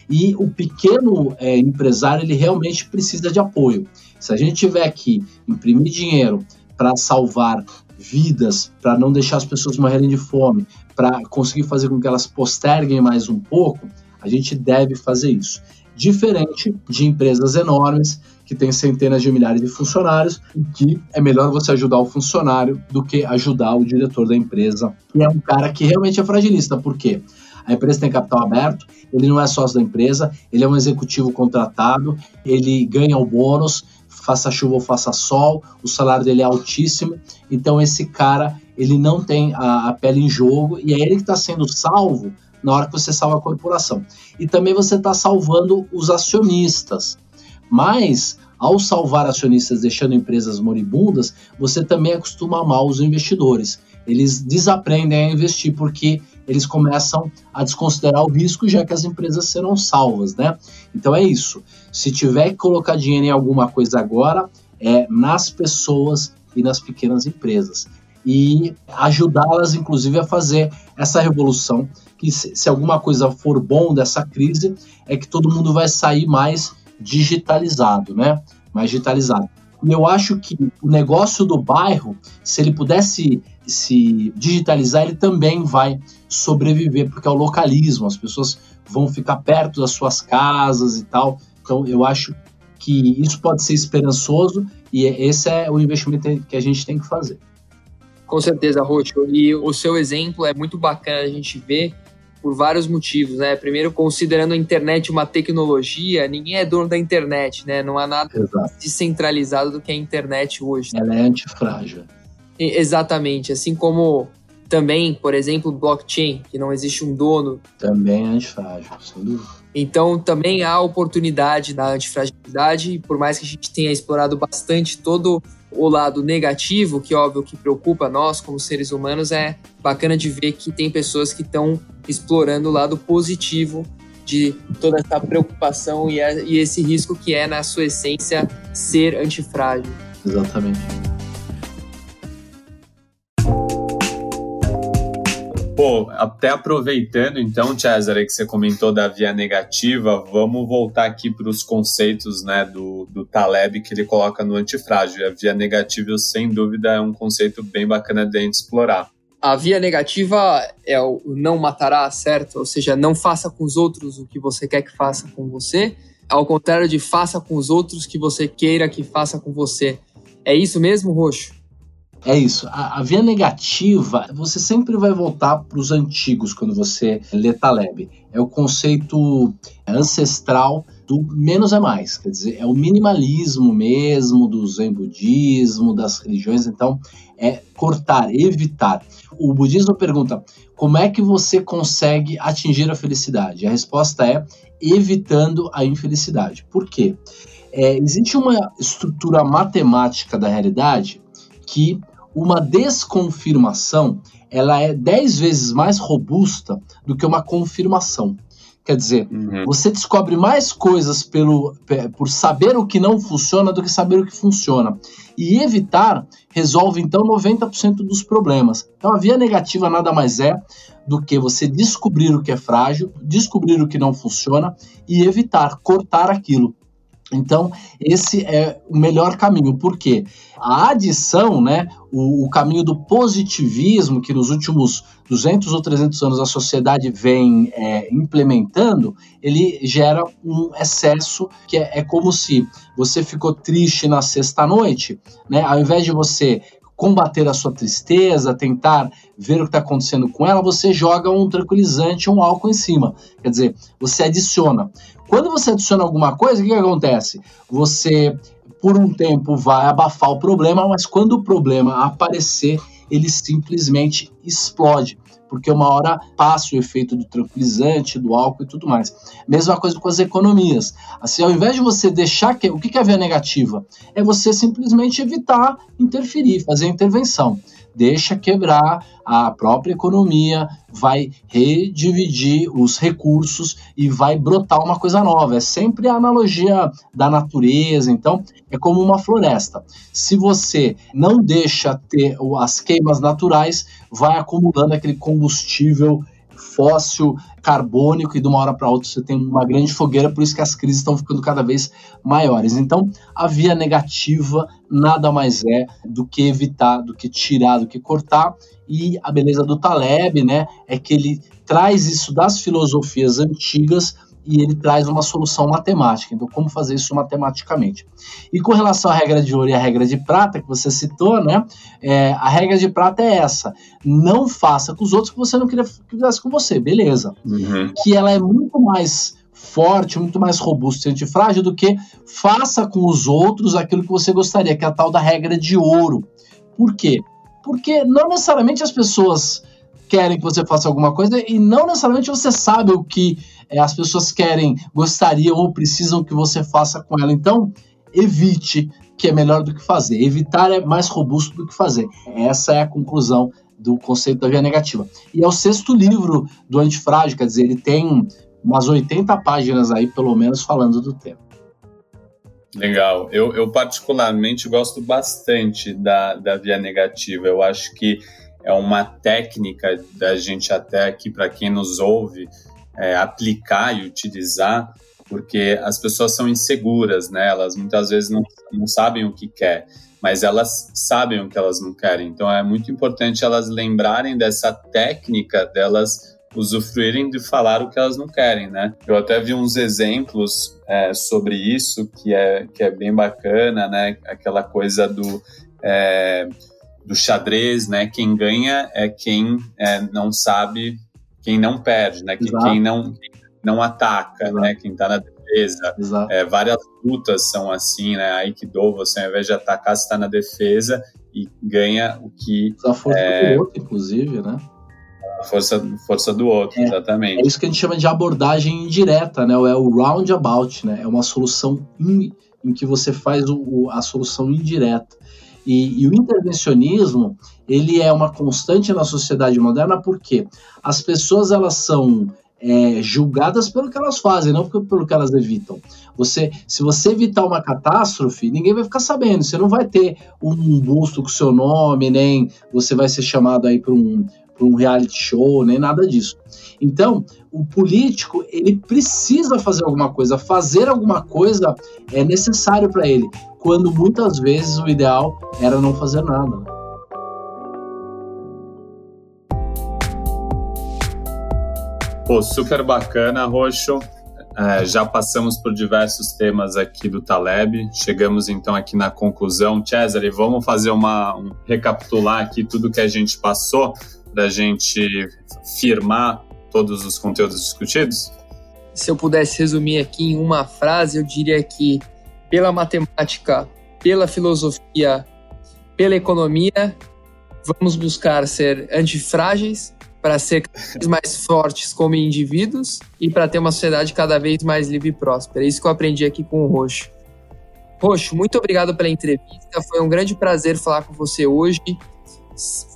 E o pequeno é, empresário ele realmente precisa de apoio. Se a gente tiver que imprimir dinheiro para salvar vidas, para não deixar as pessoas morrerem de fome, para conseguir fazer com que elas posterguem mais um pouco, a gente deve fazer isso. Diferente de empresas enormes que têm centenas de milhares de funcionários, que é melhor você ajudar o funcionário do que ajudar o diretor da empresa, que é um cara que realmente é fragilista. Por quê? A empresa tem capital aberto, ele não é sócio da empresa, ele é um executivo contratado, ele ganha o bônus, faça chuva ou faça sol, o salário dele é altíssimo, então esse cara ele não tem a, a pele em jogo e é ele que está sendo salvo na hora que você salva a corporação. E também você está salvando os acionistas. Mas, ao salvar acionistas deixando empresas moribundas, você também acostuma mal os investidores. Eles desaprendem a investir porque eles começam a desconsiderar o risco, já que as empresas serão salvas, né? Então é isso. Se tiver que colocar dinheiro em alguma coisa agora, é nas pessoas e nas pequenas empresas. E ajudá-las, inclusive, a fazer essa revolução. Que se, alguma coisa for bom dessa crise, é que todo mundo vai sair mais digitalizado, né? Mais digitalizado. E eu acho que o negócio do bairro, se ele pudesse se digitalizar, ele também vai sobreviver, porque é o localismo, as pessoas vão ficar perto das suas casas e tal. Então, eu acho que isso pode ser esperançoso e esse é o investimento que a gente tem que fazer. Com certeza, Roxo. E o seu exemplo é muito bacana a gente ver por vários motivos, né? Primeiro, considerando a internet uma tecnologia, ninguém é dono da internet, né? Não há nada Exato. descentralizado do que a internet hoje. Ela é antifrágil. Exatamente. Assim como também, por exemplo, blockchain, que não existe um dono. Também é antifrágil, sem dúvida. Então, também há oportunidade na antifragilidade, por mais que a gente tenha explorado bastante todo o lado negativo, que óbvio que preocupa nós como seres humanos, é bacana de ver que tem pessoas que estão explorando o lado positivo de toda essa preocupação e, e esse risco que é, na sua essência, ser antifrágil. Exatamente. Pô, até aproveitando então, Cesare, que você comentou da via negativa, vamos voltar aqui para os conceitos né, do, do Taleb que ele coloca no antifrágil. A via negativa, sem dúvida, é um conceito bem bacana de a gente explorar. A via negativa é o não matará, certo? Ou seja, não faça com os outros o que você quer que faça com você, ao contrário de faça com os outros que você queira que faça com você. É isso mesmo, Roxo? É isso. A, a, via negativa, você sempre vai voltar para os antigos quando você lê Taleb. É o conceito ancestral do menos é mais, quer dizer, é o minimalismo mesmo do zen budismo, das religiões, então é cortar, evitar. O budismo pergunta: como é que você consegue atingir a felicidade? A resposta é evitando a infelicidade. Por quê? É, existe uma estrutura matemática da realidade que uma desconfirmação ela é dez vezes mais robusta do que uma confirmação. Quer dizer, uhum. você descobre mais coisas pelo, por saber o que não funciona do que saber o que funciona. E evitar resolve então 90% dos problemas. Então a via negativa nada mais é do que você descobrir o que é frágil, descobrir o que não funciona e evitar, cortar aquilo. Então, esse é o melhor caminho, porque a adição, né, o, o, caminho do positivismo, que nos últimos 200 ou 300 anos a sociedade vem é, implementando, ele gera um excesso que é, é como se você ficou triste na sexta-noite, né, ao invés de você combater a sua tristeza, tentar ver o que está acontecendo com ela, você joga um tranquilizante, um álcool em cima. Quer dizer, você adiciona. Quando você adiciona alguma coisa, o que, que acontece? Você, por um tempo, vai abafar o problema, mas quando o problema aparecer, ele simplesmente explode porque uma hora passa o efeito do tranquilizante, do álcool e tudo mais. Mesma coisa com as economias. Assim, ao invés de você deixar que. O que é a via negativa? É você simplesmente evitar interferir, fazer intervenção deixa quebrar a própria economia, vai redividir os recursos e vai brotar uma coisa nova. É sempre a analogia da natureza, então é como uma floresta. Se você não deixa ter as queimas naturais, vai acumulando aquele combustível fóssil carbônico e de uma hora para outra você tem uma grande fogueira, por isso que as crises estão ficando cada vez maiores. Então, a via negativa nada mais é do que evitar, do que tirar, do que cortar. E a beleza do Taleb, né, é que ele traz isso das filosofias antigas e ele traz uma solução matemática. Então, como fazer isso matematicamente? E com relação à regra de ouro e à regra de prata, que você citou, né? É, a regra de prata é essa: não faça com os outros que você não queria que fizesse com você, beleza? Uhum. Que ela é muito mais forte, muito mais robusta e antifrágil do que faça com os outros aquilo que você gostaria, que é a tal da regra de ouro. Por quê? Porque não necessariamente as pessoas querem que você faça alguma coisa e não necessariamente você sabe o que é, as pessoas querem, gostariam ou precisam que você faça com ela. Então, evite, que é melhor do que fazer. Evitar é mais robusto do que fazer. Essa é a conclusão do conceito da via negativa. E é o sexto livro do Antifrágil, quer dizer, ele tem umas 80 páginas aí, pelo menos, falando do tema. Legal. Eu, eu particularmente gosto bastante da, da via negativa. Eu acho que é uma técnica da gente até aqui, para quem nos ouve, é, aplicar e utilizar porque as pessoas são inseguras, né? Elas muitas vezes não, não sabem o que quer, mas elas sabem o que elas não querem. Então é muito importante elas lembrarem dessa técnica delas usufruírem de falar o que elas não querem, né? Eu até vi uns exemplos é, sobre isso que é, que é bem bacana, né? Aquela coisa do, é, do xadrez, né? Quem ganha é quem é, não sabe, quem não perde, né? Quem, quem não, não ataca, Exato. né? Quem tá na defesa. É, várias lutas são assim, né? Aikido, você ao invés de atacar, você está na defesa e ganha o que... A força é, do outro, inclusive, né? Força, força do outro, é, exatamente. É isso que a gente chama de abordagem indireta, né? É o roundabout, né? É uma solução in, em que você faz o, o, a solução indireta. E, e, o intervencionismo, ele é uma constante na sociedade moderna porque as pessoas, elas são é, julgadas pelo que elas fazem, não pelo que elas evitam. Você, se você evitar uma catástrofe, ninguém vai ficar sabendo. Você não vai ter um busto com seu nome, nem você vai ser chamado aí para um, um reality show, nem nada disso. Então, o político, ele precisa fazer alguma coisa, fazer alguma coisa é necessário para ele, quando muitas vezes o ideal era não fazer nada. Pô, super bacana, Roxo. É, já passamos por diversos temas aqui do Taleb, chegamos então aqui na conclusão. Cesare, vamos fazer uma um, recapitular aqui tudo que a gente passou para a gente firmar todos os conteúdos discutidos? Se eu pudesse resumir aqui em uma frase, eu diria que pela matemática, pela filosofia, pela economia, vamos buscar ser antifrágeis para ser cada vez mais fortes como indivíduos e para ter uma sociedade cada vez mais livre e próspera. É isso que eu aprendi aqui com o Roxo. Roxo, muito obrigado pela entrevista. Foi um grande prazer falar com você hoje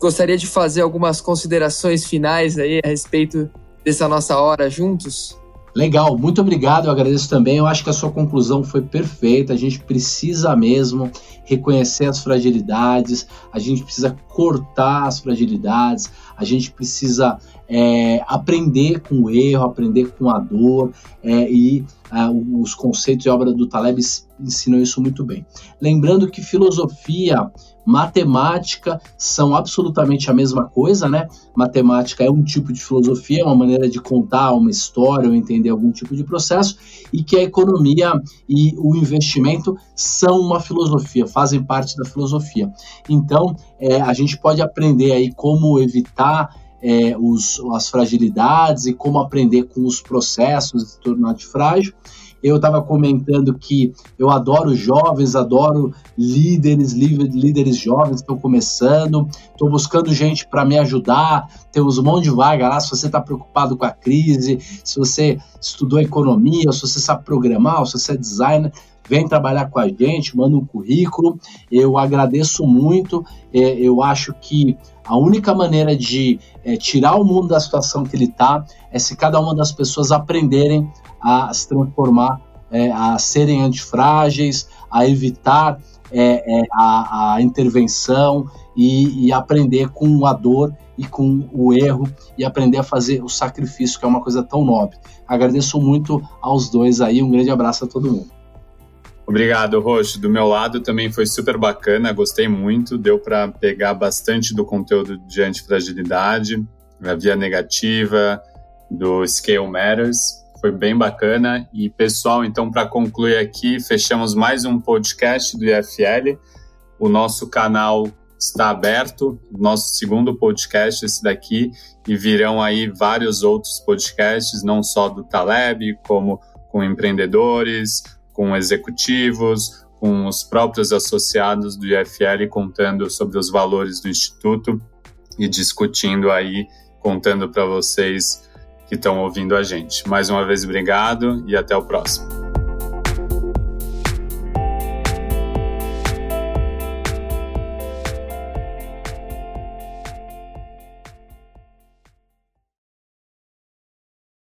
gostaria de fazer algumas considerações finais aí a respeito dessa nossa hora juntos. Legal, muito obrigado, eu agradeço também. Eu acho que a sua conclusão foi perfeita. A gente precisa mesmo reconhecer as fragilidades, a gente precisa cortar as fragilidades, a gente precisa é, aprender com o erro, aprender com a dor é, e uh, os conceitos e obra do Taleb ensinam isso muito bem. Lembrando que filosofia matemática são absolutamente a mesma coisa, né? Matemática é um tipo de filosofia, uma maneira de contar uma história ou entender algum tipo de processo, e que a economia e o investimento são uma filosofia, fazem parte da filosofia. Então, é, a gente pode aprender aí como evitar é, os, as fragilidades e como aprender com os processos de se tornar frágil. Eu estava comentando que eu adoro jovens, adoro líderes, líderes jovens que estão começando, estou buscando gente para me ajudar. Temos um monte de vaga lá. Se você está preocupado com a crise, se você estudou economia, se você sabe programar, se você é designer, vem trabalhar com a gente, manda um currículo. Eu agradeço muito. É, eu acho que a única maneira de é, tirar o mundo da situação que ele está é se cada uma das pessoas aprenderem a se transformar, é, a serem antifrágeis, a evitar é, é, a, a, intervenção e, e, aprender com a dor e com o erro e aprender a fazer o sacrifício, que é uma coisa tão nobre. Agradeço muito aos dois aí, um grande abraço a todo mundo. Obrigado, Roxo. Do meu lado também foi super bacana, gostei muito, deu para pegar bastante do conteúdo de antifragilidade, a via negativa, do Scale Matters foi bem bacana. E pessoal, então para concluir aqui, fechamos mais um podcast do IFL. O nosso canal está aberto, nosso segundo podcast esse daqui, e virão aí vários outros podcasts, não só do Taleb, como com empreendedores, com executivos, com os próprios associados do IFL contando sobre os valores do instituto e discutindo aí, contando para vocês que estão ouvindo a gente. Mais uma vez, obrigado e até o próximo.